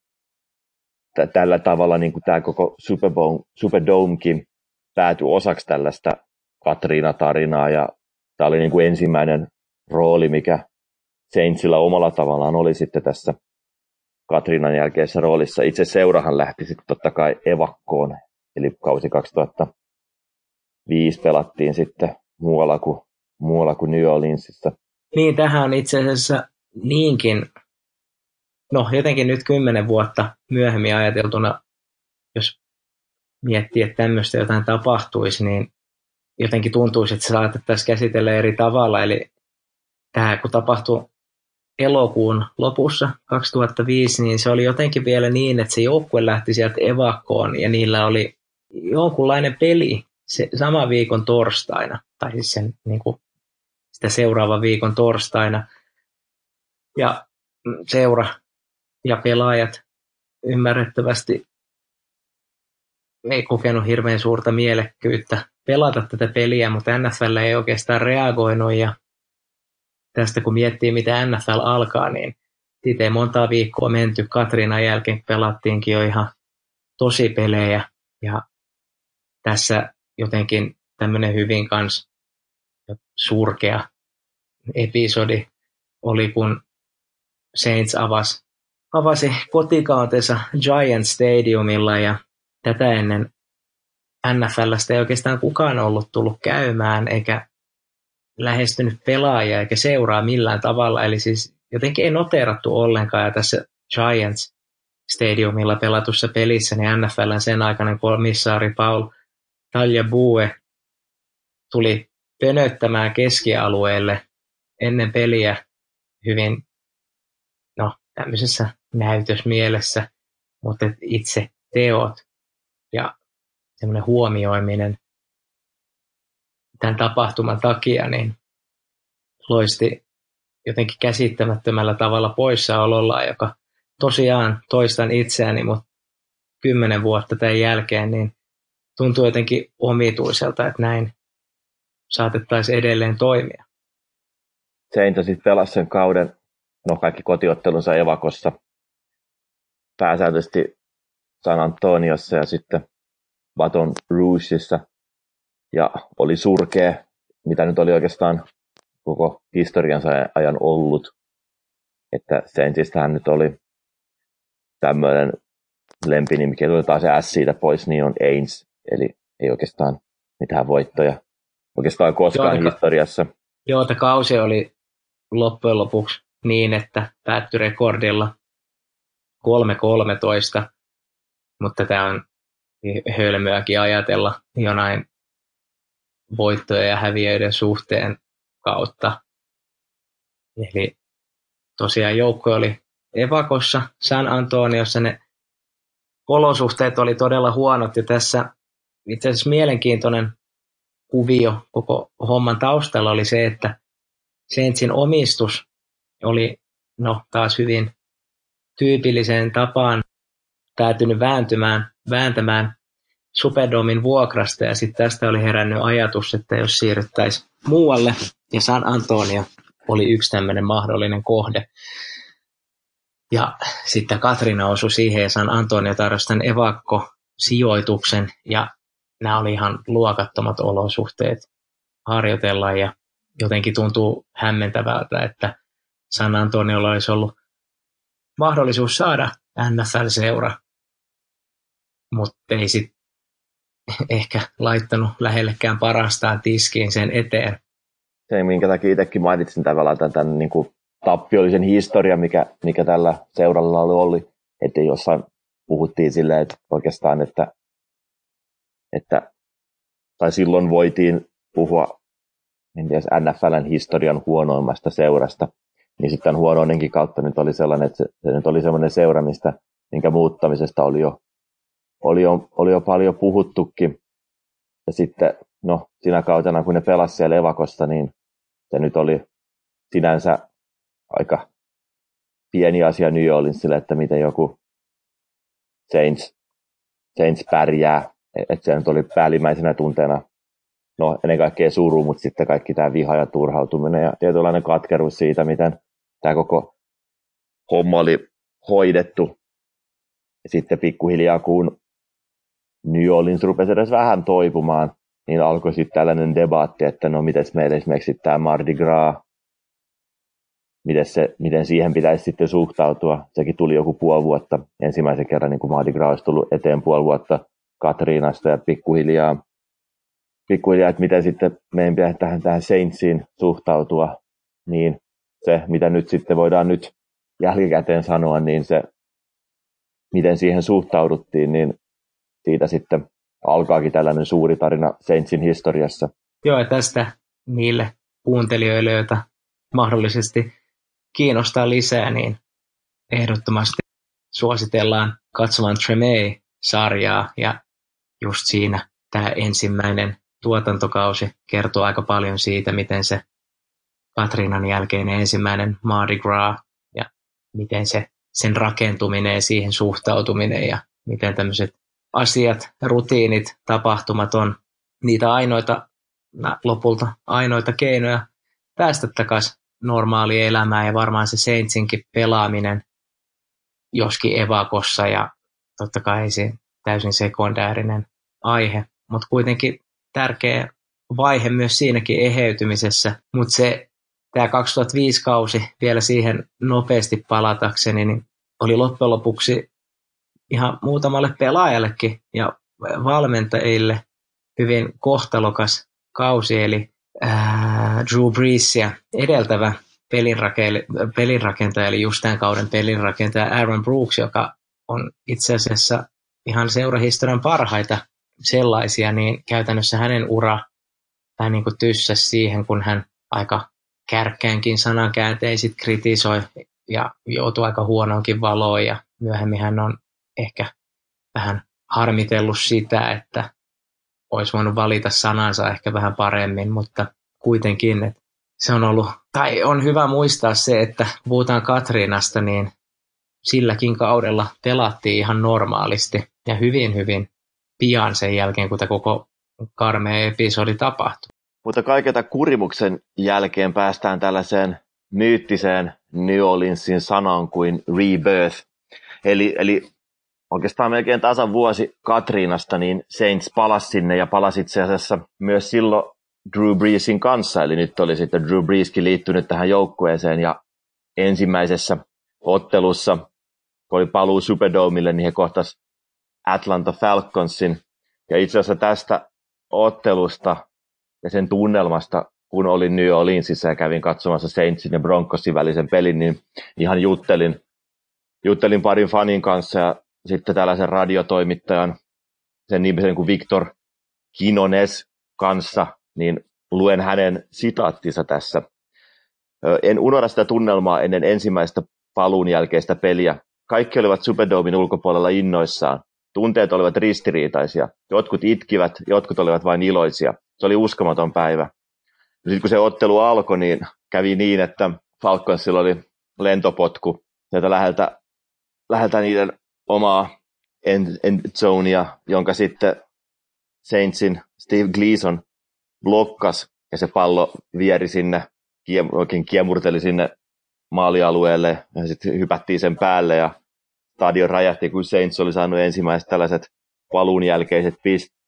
t- tällä tavalla niin kuin tämä koko Superdomekin päätyi osaksi tällaista Katriina-tarinaa ja tämä oli niin kuin ensimmäinen rooli, mikä Saintsilla omalla tavallaan oli sitten tässä Katriinan jälkeisessä roolissa. Itse seurahan lähti sitten totta kai evakkoon, eli kausi 2005 pelattiin sitten muualla kuin, muualla kuin New Orleansissa. Niin, tähän on itse asiassa niinkin, no jotenkin nyt kymmenen vuotta myöhemmin ajateltuna, jos miettii, että tämmöistä jotain tapahtuisi, niin jotenkin tuntuisi, että se saatettaisiin käsitellä eri tavalla. Eli tämä kun tapahtui elokuun lopussa 2005, niin se oli jotenkin vielä niin, että se joukkue lähti sieltä evakkoon ja niillä oli jonkunlainen peli se, sama viikon torstaina, tai siis sen, niin kuin, sitä seuraavan viikon torstaina. Ja seura ja pelaajat ymmärrettävästi ei kokenut hirveän suurta mielekkyyttä pelata tätä peliä, mutta NFL ei oikeastaan reagoinut ja tästä kun miettii, mitä NFL alkaa, niin siitä ei viikkoa menty. Katrina jälkeen pelattiinkin jo ihan tosi pelejä ja tässä jotenkin tämmöinen hyvin kans surkea episodi oli, kun Saints avasi, avasi kotikautensa Giant Stadiumilla ja tätä ennen NFLstä ei oikeastaan kukaan ollut tullut käymään eikä lähestynyt pelaajia eikä seuraa millään tavalla. Eli siis jotenkin ei noterattu ollenkaan. Ja tässä Giants Stadiumilla pelatussa pelissä, niin NFLn sen aikainen komissaari Paul Bue tuli pönöttämään keskialueelle ennen peliä hyvin no, tämmöisessä näytösmielessä, mutta itse teot ja semmoinen huomioiminen tämän tapahtuman takia, niin loisti jotenkin käsittämättömällä tavalla poissaololla, joka tosiaan toistan itseäni, mutta kymmenen vuotta tämän jälkeen, niin tuntuu jotenkin omituiselta, että näin saatettaisiin edelleen toimia. Seintä sitten pelasi sen kauden, no kaikki kotiottelunsa Evakossa, pääsääntöisesti San Antoniossa ja sitten Baton Rougeissa ja oli surkea, mitä nyt oli oikeastaan koko historiansa ajan ollut. Että Saintsistähän nyt oli tämmöinen lempinimi, mikä otetaan se S siitä pois, niin on Ains, eli ei oikeastaan mitään voittoja oikeastaan koskaan joo, historiassa. Joo, tämä kausi oli loppujen lopuksi niin, että päättyi rekordilla 3-13, mutta tämä on hölmöäkin ajatella jonain voittojen ja häviöiden suhteen kautta. Eli tosiaan joukko oli evakossa San Antoniossa. Ne olosuhteet oli todella huonot ja tässä itse asiassa mielenkiintoinen kuvio koko homman taustalla oli se, että Saintsin omistus oli no, taas hyvin tyypilliseen tapaan päätynyt vääntymään, vääntämään Superdomin vuokrasta ja sitten tästä oli herännyt ajatus, että jos siirryttäisiin muualle ja San Antonio oli yksi tämmöinen mahdollinen kohde. Ja sitten Katrina osui siihen ja San Antonio tarjosi tämän evakko-sijoituksen ja nämä oli ihan luokattomat olosuhteet harjoitella ja jotenkin tuntuu hämmentävältä, että San Antoniolla olisi ollut mahdollisuus saada NFL-seura, mutta ei sitten ehkä laittanut lähellekään parastaan tiskiin sen eteen. Se, minkä takia itsekin mainitsin tavallaan tämän, tämän niin kuin tappiollisen historian, mikä, mikä tällä seuralla oli, että jossain puhuttiin silleen, että oikeastaan, että, että tai silloin voitiin puhua en tiedä, NFLn historian huonoimmasta seurasta, niin sitten huonoinenkin kautta nyt oli sellainen, että se, se nyt oli sellainen seura, mistä, minkä muuttamisesta oli jo, oli jo, oli jo paljon puhuttukin. Ja sitten, no, siinä kautena, kun ne pelasivat siellä Evakossa, niin se nyt oli sinänsä aika pieni asia New Orleansille, että miten joku Saints, Saints pärjää. Että se nyt oli päällimmäisenä tunteena no ennen kaikkea suru, mutta sitten kaikki tämä viha ja turhautuminen ja tietynlainen katkeruus siitä, miten tämä koko homma oli hoidettu. Ja sitten pikkuhiljaa, kun New Orleans rupesi edes vähän toipumaan, niin alkoi sitten tällainen debatti, että no miten meillä esimerkiksi tämä Mardi Gras, miten, se, miten siihen pitäisi sitten suhtautua. Sekin tuli joku puoli vuotta ensimmäisen kerran, niin kuin Mardi Gras olisi tullut eteen puoli vuotta Katriinasta ja pikkuhiljaa pikkuhiljaa, että miten sitten meidän pitää tähän, tähän Saintsiin suhtautua, niin se, mitä nyt sitten voidaan nyt jälkikäteen sanoa, niin se, miten siihen suhtauduttiin, niin siitä sitten alkaakin tällainen suuri tarina Saintsin historiassa. Joo, ja tästä niille kuuntelijoille, joita mahdollisesti kiinnostaa lisää, niin ehdottomasti suositellaan katsomaan Tremay-sarjaa, ja just siinä tämä ensimmäinen tuotantokausi kertoo aika paljon siitä, miten se Katrinan jälkeinen ensimmäinen Mardi Gras ja miten se, sen rakentuminen ja siihen suhtautuminen ja miten tämmöiset asiat, rutiinit, tapahtumat on niitä ainoita, lopulta ainoita keinoja päästä takaisin normaaliin elämään. Ja varmaan se Saintsinkin pelaaminen joskin evakossa ja totta kai se täysin sekundäärinen aihe, mutta kuitenkin tärkeä vaihe myös siinäkin eheytymisessä, mutta se tämä 2005 kausi vielä siihen nopeasti palatakseni, niin oli loppujen lopuksi ihan muutamalle pelaajallekin ja valmentajille hyvin kohtalokas kausi, eli ää, Drew Breesia edeltävä pelinrakentaja, eli just tämän kauden pelinrakentaja Aaron Brooks, joka on itse asiassa ihan seurahistorian parhaita sellaisia, niin käytännössä hänen ura vähän niin kuin tyssäsi siihen, kun hän aika kärkkäänkin sanankääntein kritisoi ja joutui aika huonoonkin valoon ja myöhemmin hän on ehkä vähän harmitellut sitä, että olisi voinut valita sanansa ehkä vähän paremmin, mutta kuitenkin, että se on ollut, tai on hyvä muistaa se, että puhutaan Katriinasta, niin silläkin kaudella pelattiin ihan normaalisti ja hyvin, hyvin pian sen jälkeen, kun tämä koko karmea episodi tapahtui. Mutta kaiketa kurimuksen jälkeen päästään tällaiseen myyttiseen New Orleansin sanaan kuin rebirth. Eli, eli oikeastaan melkein tasan vuosi Katriinasta, niin Saints palasi sinne ja palasi itse asiassa myös silloin Drew Breesin kanssa. Eli nyt oli sitten Drew Breeskin liittynyt tähän joukkueeseen ja ensimmäisessä ottelussa, kun oli paluu Superdomille, niin he kohtasivat Atlanta Falconsin. Ja itse asiassa tästä ottelusta ja sen tunnelmasta, kun olin New Orleansissa ja kävin katsomassa Saintsin ja Broncosin välisen pelin, niin ihan juttelin, juttelin parin fanin kanssa ja sitten tällaisen radiotoimittajan, sen nimisen kuin Victor Kinones kanssa, niin luen hänen sitaattinsa tässä. En unohda sitä tunnelmaa ennen ensimmäistä paluun jälkeistä peliä. Kaikki olivat Superdomin ulkopuolella innoissaan. Tunteet olivat ristiriitaisia. Jotkut itkivät, jotkut olivat vain iloisia. se oli uskomaton päivä. Sitten kun se ottelu alkoi, niin kävi niin, että Falconsilla oli lentopotku sieltä läheltä, läheltä niiden omaa end, end zonea, jonka sitten Saintsin Steve Gleason blokkas ja se pallo vieri sinne, oikein kiemurteli sinne maalialueelle ja sitten hypättiin sen päälle ja stadion räjähti, kun Saints oli saanut ensimmäiset tällaiset paluun jälkeiset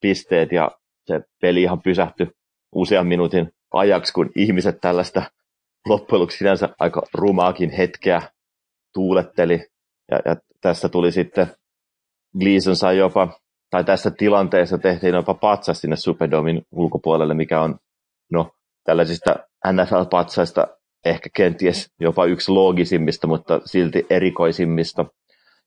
pisteet ja se peli ihan pysähtyi usean minuutin ajaksi, kun ihmiset tällaista loppujen sinänsä aika rumaakin hetkeä tuuletteli. Ja, ja tässä tuli sitten, Gleason sai jopa, tai tässä tilanteessa tehtiin jopa patsas sinne Superdomin ulkopuolelle, mikä on no, tällaisista NFL-patsaista ehkä kenties jopa yksi loogisimmista, mutta silti erikoisimmista.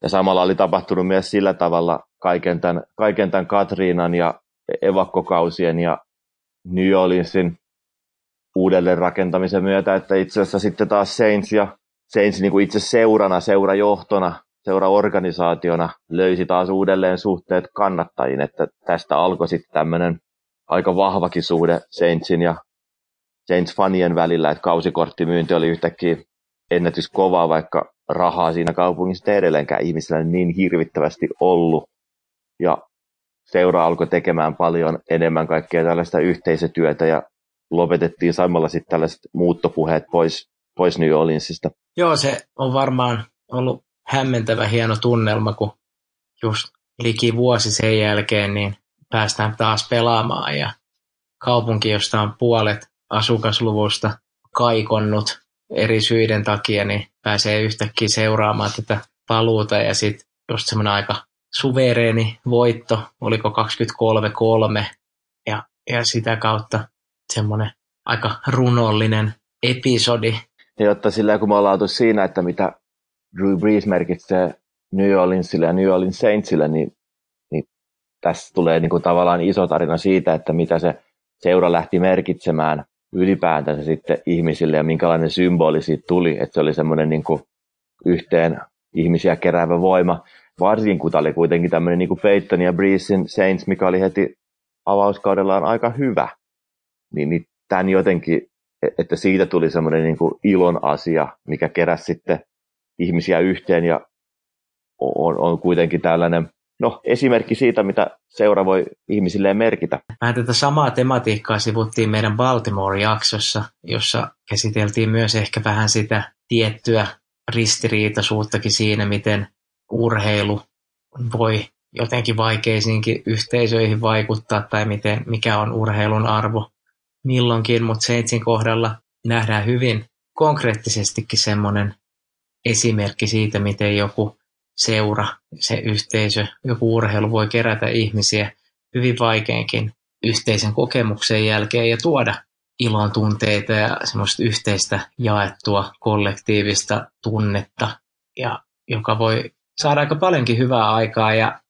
Ja samalla oli tapahtunut myös sillä tavalla kaiken tämän, kaiken tämän Katriinan ja evakkokausien ja New Orleansin uudelleen rakentamisen myötä, että itse asiassa sitten taas Saints ja Saints niin kuin itse seurana, seurajohtona, seuraorganisaationa löysi taas uudelleen suhteet kannattajiin, että tästä alkoi sitten tämmöinen aika vahvakin suhde Saintsin ja Saints-fanien välillä, että kausikorttimyynti oli yhtäkkiä ennätys kovaa, vaikka rahaa siinä kaupungissa edelleenkään ihmisillä niin hirvittävästi ollut. Ja seura alkoi tekemään paljon enemmän kaikkea tällaista yhteisötyötä ja lopetettiin samalla sitten tällaiset muuttopuheet pois, pois New Orleansista. Joo, se on varmaan ollut hämmentävä hieno tunnelma, kun just liki vuosi sen jälkeen niin päästään taas pelaamaan ja kaupunki, josta on puolet asukasluvusta kaikonnut eri syiden takia, niin pääsee yhtäkkiä seuraamaan tätä paluuta ja sitten just semmoinen aika suvereeni voitto, oliko 23-3 ja, ja sitä kautta semmoinen aika runollinen episodi. Jotta sillä kun me ollaan siinä, että mitä Drew Brees merkitsee New Orleansille ja New Orleans Saintsille, niin, niin tässä tulee niin kuin tavallaan iso tarina siitä, että mitä se seura lähti merkitsemään ylipäätänsä sitten ihmisille ja minkälainen symboli siitä tuli, että se oli semmoinen niin kuin yhteen ihmisiä keräävä voima, varsinkin kun tämä oli kuitenkin tämmöinen niin kuin Peyton ja Breesin Saints, mikä oli heti avauskaudellaan aika hyvä, niin, niin tämän jotenkin, että siitä tuli semmoinen niin kuin ilon asia, mikä keräsi sitten ihmisiä yhteen ja on, on kuitenkin tällainen no, esimerkki siitä, mitä seura voi ihmisilleen merkitä. Vähän tätä samaa tematiikkaa sivuttiin meidän Baltimore-jaksossa, jossa käsiteltiin myös ehkä vähän sitä tiettyä ristiriitaisuuttakin siinä, miten urheilu voi jotenkin vaikeisiinkin yhteisöihin vaikuttaa tai miten, mikä on urheilun arvo milloinkin, mutta Saintsin kohdalla nähdään hyvin konkreettisestikin semmoinen esimerkki siitä, miten joku seura, se yhteisö, joku urheilu voi kerätä ihmisiä hyvin vaikeinkin yhteisen kokemuksen jälkeen ja tuoda ilon tunteita ja semmoista yhteistä jaettua kollektiivista tunnetta, ja joka voi saada aika paljonkin hyvää aikaa ja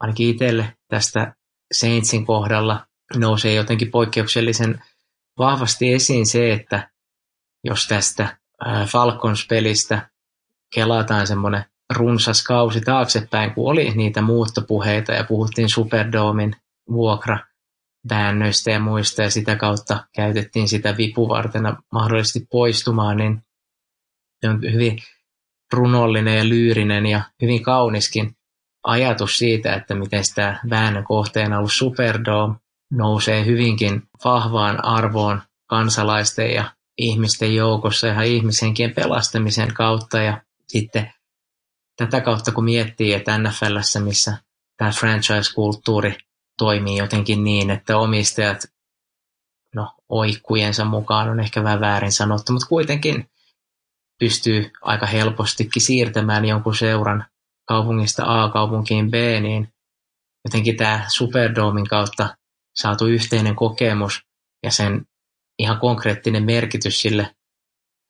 ainakin itselle tästä Saintsin kohdalla nousee jotenkin poikkeuksellisen vahvasti esiin se, että jos tästä Falcons-pelistä kelataan semmoinen runsas kausi taaksepäin, kun oli niitä muuttopuheita ja puhuttiin Superdoomin vuokra väännöistä ja muista ja sitä kautta käytettiin sitä vipuvartena mahdollisesti poistumaan, niin se on hyvin runollinen ja lyyrinen ja hyvin kauniskin ajatus siitä, että miten sitä väännön kohteena ollut Superdome nousee hyvinkin vahvaan arvoon kansalaisten ja ihmisten joukossa ihan ihmishenkien pelastamisen kautta ja sitten tätä kautta kun miettii, että NFLssä, missä tämä franchise-kulttuuri toimii jotenkin niin, että omistajat, no oikkujensa mukaan on ehkä vähän väärin sanottu, mutta kuitenkin pystyy aika helpostikin siirtämään jonkun seuran kaupungista A kaupunkiin B, niin jotenkin tämä Superdoomin kautta saatu yhteinen kokemus ja sen ihan konkreettinen merkitys sille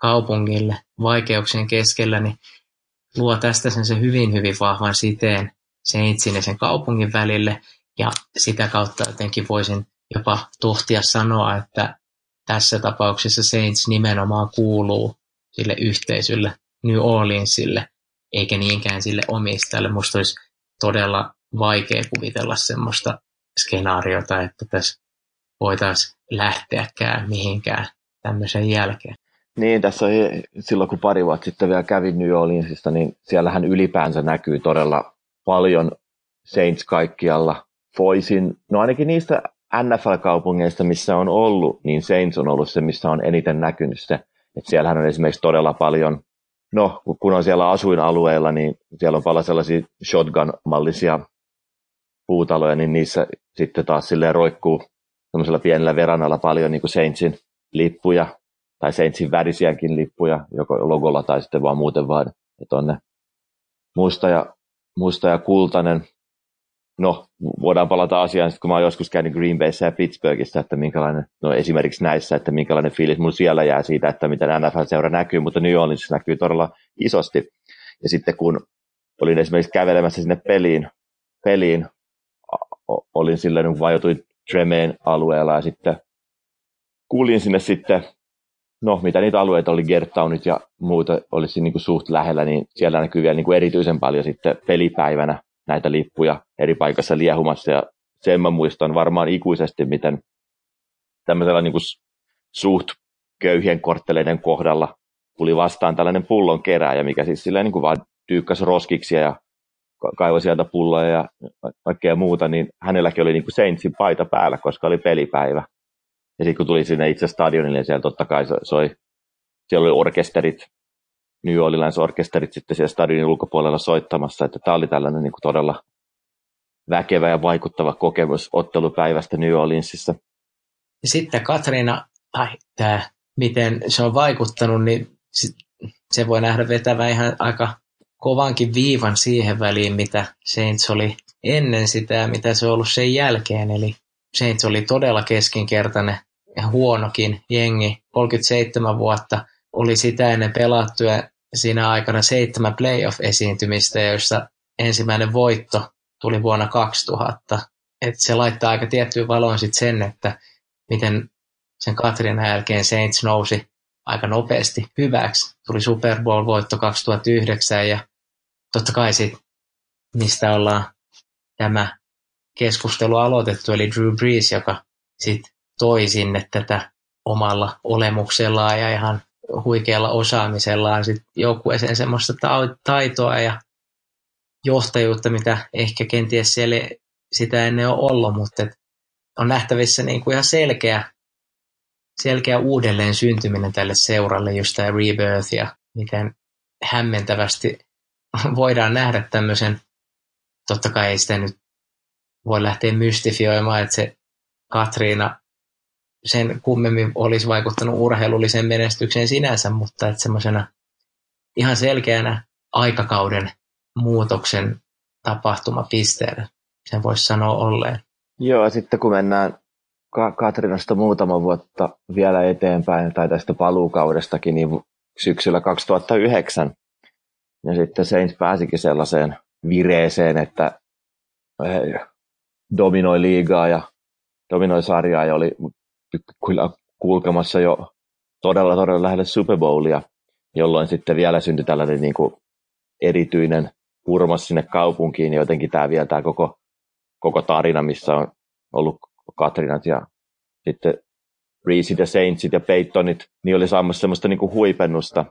kaupungille vaikeuksien keskellä, niin luo tästä sen se hyvin, hyvin vahvan siteen Saintsin ja sen kaupungin välille, ja sitä kautta jotenkin voisin jopa tohtia sanoa, että tässä tapauksessa Saints nimenomaan kuuluu sille yhteisölle, New Orleansille, eikä niinkään sille omistajalle. Musta olisi todella vaikea kuvitella semmoista skenaariota, että tässä voitaisiin lähteäkään mihinkään tämmöisen jälkeen. Niin, tässä silloin kun pari vuotta sitten vielä kävin New Orleansista, niin siellähän ylipäänsä näkyy todella paljon Saints kaikkialla. Foisin, no ainakin niistä NFL-kaupungeista, missä on ollut, niin Saints on ollut se, missä on eniten näkynyt se. Että siellähän on esimerkiksi todella paljon, no kun on siellä asuinalueilla, niin siellä on paljon sellaisia shotgun-mallisia puutaloja, niin niissä sitten taas silleen roikkuu semmoisella pienellä veranalla paljon niin kuin Saintsin lippuja, tai Saintsin värisiäkin lippuja, joko logolla tai sitten vaan muuten vaan, että on musta ja, musta ja kultainen. No, voidaan palata asiaan, kun mä oon joskus käynyt Green Bayssä ja Pittsburghissa, että minkälainen, no esimerkiksi näissä, että minkälainen fiilis mun siellä jää siitä, että miten NFL-seura näkyy, mutta New Orleansissa näkyy todella isosti. Ja sitten kun olin esimerkiksi kävelemässä sinne peliin, peliin olin silleen, kun vajoituin Tremeen alueella ja sitten kuulin sinne sitten, no mitä niitä alueita oli, Gertownit ja muuta olisi niin kuin suht lähellä, niin siellä näkyy vielä niin kuin erityisen paljon sitten pelipäivänä näitä lippuja eri paikassa liehumassa ja sen mä muistan varmaan ikuisesti, miten tämmöisellä niin kuin suht köyhien kortteleiden kohdalla tuli vastaan tällainen pullon kerääjä, mikä siis silleen niin kuin vaan tyykkäsi roskiksi ja kaivoi sieltä pulloja ja kaikkea muuta, niin hänelläkin oli niin kuin Saintsin paita päällä, koska oli pelipäivä. Ja sitten kun tuli sinne itse stadionille, niin siellä totta kai soi, siellä oli orkesterit, New Orleans orkesterit sitten siellä stadionin ulkopuolella soittamassa, että tämä oli tällainen niin kuin todella väkevä ja vaikuttava kokemus ottelupäivästä New Orleansissa. Ja sitten Katriina, tai tämä, miten se on vaikuttanut, niin se voi nähdä vetävä ihan aika kovankin viivan siihen väliin, mitä Saints oli ennen sitä ja mitä se on ollut sen jälkeen. Eli Saints oli todella keskinkertainen huonokin jengi. 37 vuotta oli sitä ennen pelattu ja siinä aikana seitsemän playoff-esiintymistä, joissa ensimmäinen voitto tuli vuonna 2000. Et se laittaa aika tiettyyn valoon sit sen, että miten sen Katrinan jälkeen Saints nousi aika nopeasti hyväksi. Tuli Super Bowl-voitto 2009 ja totta kai sit, mistä ollaan tämä keskustelu aloitettu, eli Drew Brees, joka sitten toi sinne tätä omalla olemuksellaan ja ihan huikealla osaamisellaan sit joukkueeseen semmoista taitoa ja johtajuutta, mitä ehkä kenties siellä sitä ennen ole ollut, mutta on nähtävissä niin kuin ihan selkeä, selkeä uudelleen syntyminen tälle seuralle, just tämä rebirth ja miten hämmentävästi voidaan nähdä tämmöisen, totta kai ei sitä nyt voi lähteä mystifioimaan, että se Katriina sen kummemmin olisi vaikuttanut urheilulliseen menestykseen sinänsä, mutta että semmoisena ihan selkeänä aikakauden muutoksen tapahtumapisteenä sen voisi sanoa olleen. Joo, sitten kun mennään Katrinasta muutama vuotta vielä eteenpäin, tai tästä paluukaudestakin, niin syksyllä 2009 ja sitten Saints pääsikin sellaiseen vireeseen, että dominoi liigaa ja dominoi sarjaa ja oli kyllä kulkemassa jo todella todella lähelle Super Bowlia, jolloin sitten vielä syntyi tällainen niin kuin erityinen purmas sinne kaupunkiin. Ja jotenkin tämä vielä tämä koko, koko tarina, missä on ollut Katrinat ja sitten Reesit ja Saintsit ja Peytonit, niin oli saamassa semmoista niin kuin huipennusta,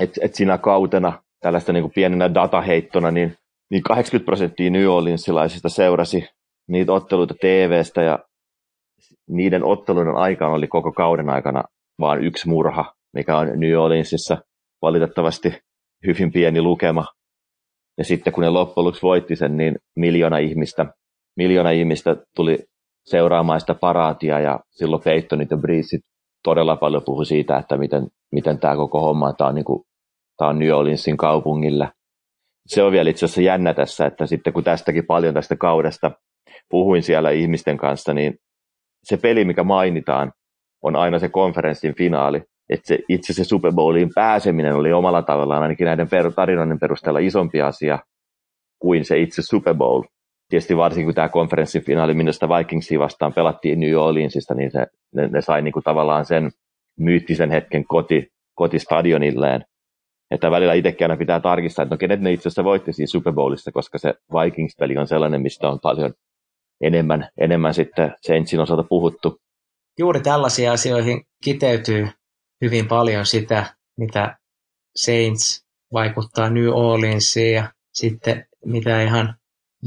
että et siinä kautena tällaista niin kuin pienenä dataheittona, niin, niin 80 prosenttia New Orleansilaisista seurasi niitä otteluita TVstä ja niiden otteluiden aikana oli koko kauden aikana vain yksi murha, mikä on New Orleansissa valitettavasti hyvin pieni lukema. Ja sitten kun ne loppujen lopuksi voitti sen, niin miljoona ihmistä, miljoona ihmistä tuli seuraamaan sitä paraatia ja silloin Peytonit ja Breesit todella paljon puhui siitä, että miten, miten tämä koko homma, tämä on niin kuin tämä on New Orleansin kaupungilla. Se on vielä itse asiassa jännä tässä, että sitten kun tästäkin paljon tästä kaudesta puhuin siellä ihmisten kanssa, niin se peli, mikä mainitaan, on aina se konferenssin finaali. Että se, itse se Super Bowliin pääseminen oli omalla tavallaan ainakin näiden per, tarinoiden perusteella isompi asia kuin se itse Super Bowl. Tietysti varsinkin tämä konferenssin finaali minusta Vikingsia vastaan pelattiin New Orleansista, niin se, ne, ne sai niinku tavallaan sen myyttisen hetken koti, kotistadionilleen. Että välillä itsekin aina pitää tarkistaa, että no kenet ne itse asiassa voitti siinä Super Bowlissa, koska se Vikings-peli on sellainen, mistä on paljon enemmän, enemmän sitten Saintsin osalta puhuttu. juuri tällaisiin asioihin kiteytyy hyvin paljon sitä, mitä Saints vaikuttaa New Orleansiin ja sitten mitä ihan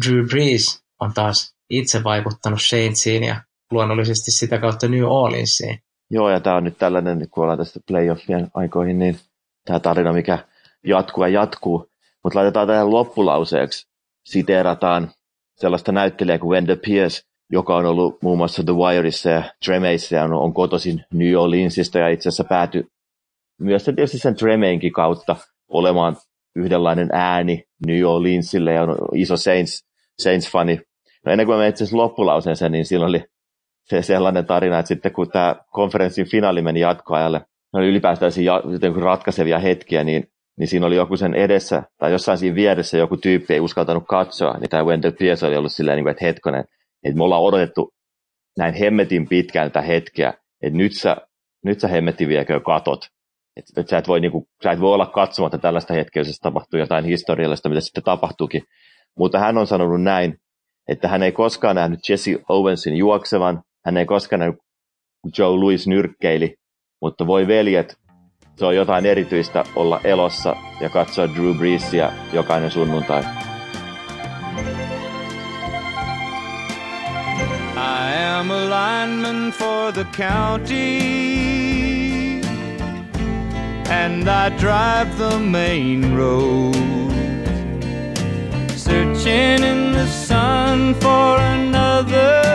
Drew Brees on taas itse vaikuttanut Saintsiin ja luonnollisesti sitä kautta New Orleansiin. Joo, ja tämä on nyt tällainen, kun ollaan tästä playoffien aikoihin, niin tämä tarina, mikä jatkuu ja jatkuu. Mutta laitetaan tähän loppulauseeksi. Siteerataan sellaista näyttelijää kuin Wendell Pierce, joka on ollut muun muassa The Wireissa ja Tremeissa ja on, on kotoisin New Orleansista ja itse asiassa päätyi myös tietysti sen Tremeinkin kautta olemaan yhdenlainen ääni New Orleansille ja on iso Saints, Saints-fani. No ennen kuin mä itse asiassa loppulauseeseen, niin siinä oli se sellainen tarina, että sitten kun tämä konferenssin finaali meni jatkoajalle, oli ylipäätään ratkaisevia hetkiä, niin, niin siinä oli joku sen edessä tai jossain siinä vieressä joku tyyppi ei uskaltanut katsoa, niin tämä Wendell Pierce oli ollut silleen, niin että hetkonen, että me ollaan odotettu näin hemmetin pitkään tätä hetkeä, että nyt sä, nyt sä hemmetin viekö katot. Että et sä, et voi, niinku, sä et voi olla katsomatta tällaista hetkeä, jos tapahtuu jotain historiallista, mitä sitten tapahtuukin. Mutta hän on sanonut näin, että hän ei koskaan nähnyt Jesse Owensin juoksevan, hän ei koskaan nähnyt Joe Louis nyrkkeili, mutta voi veljet, se on jotain erityistä olla elossa ja katsoa Drew Breesia jokainen sunnuntai. I am a lineman for the county, and I drive the main road, searching in the sun for another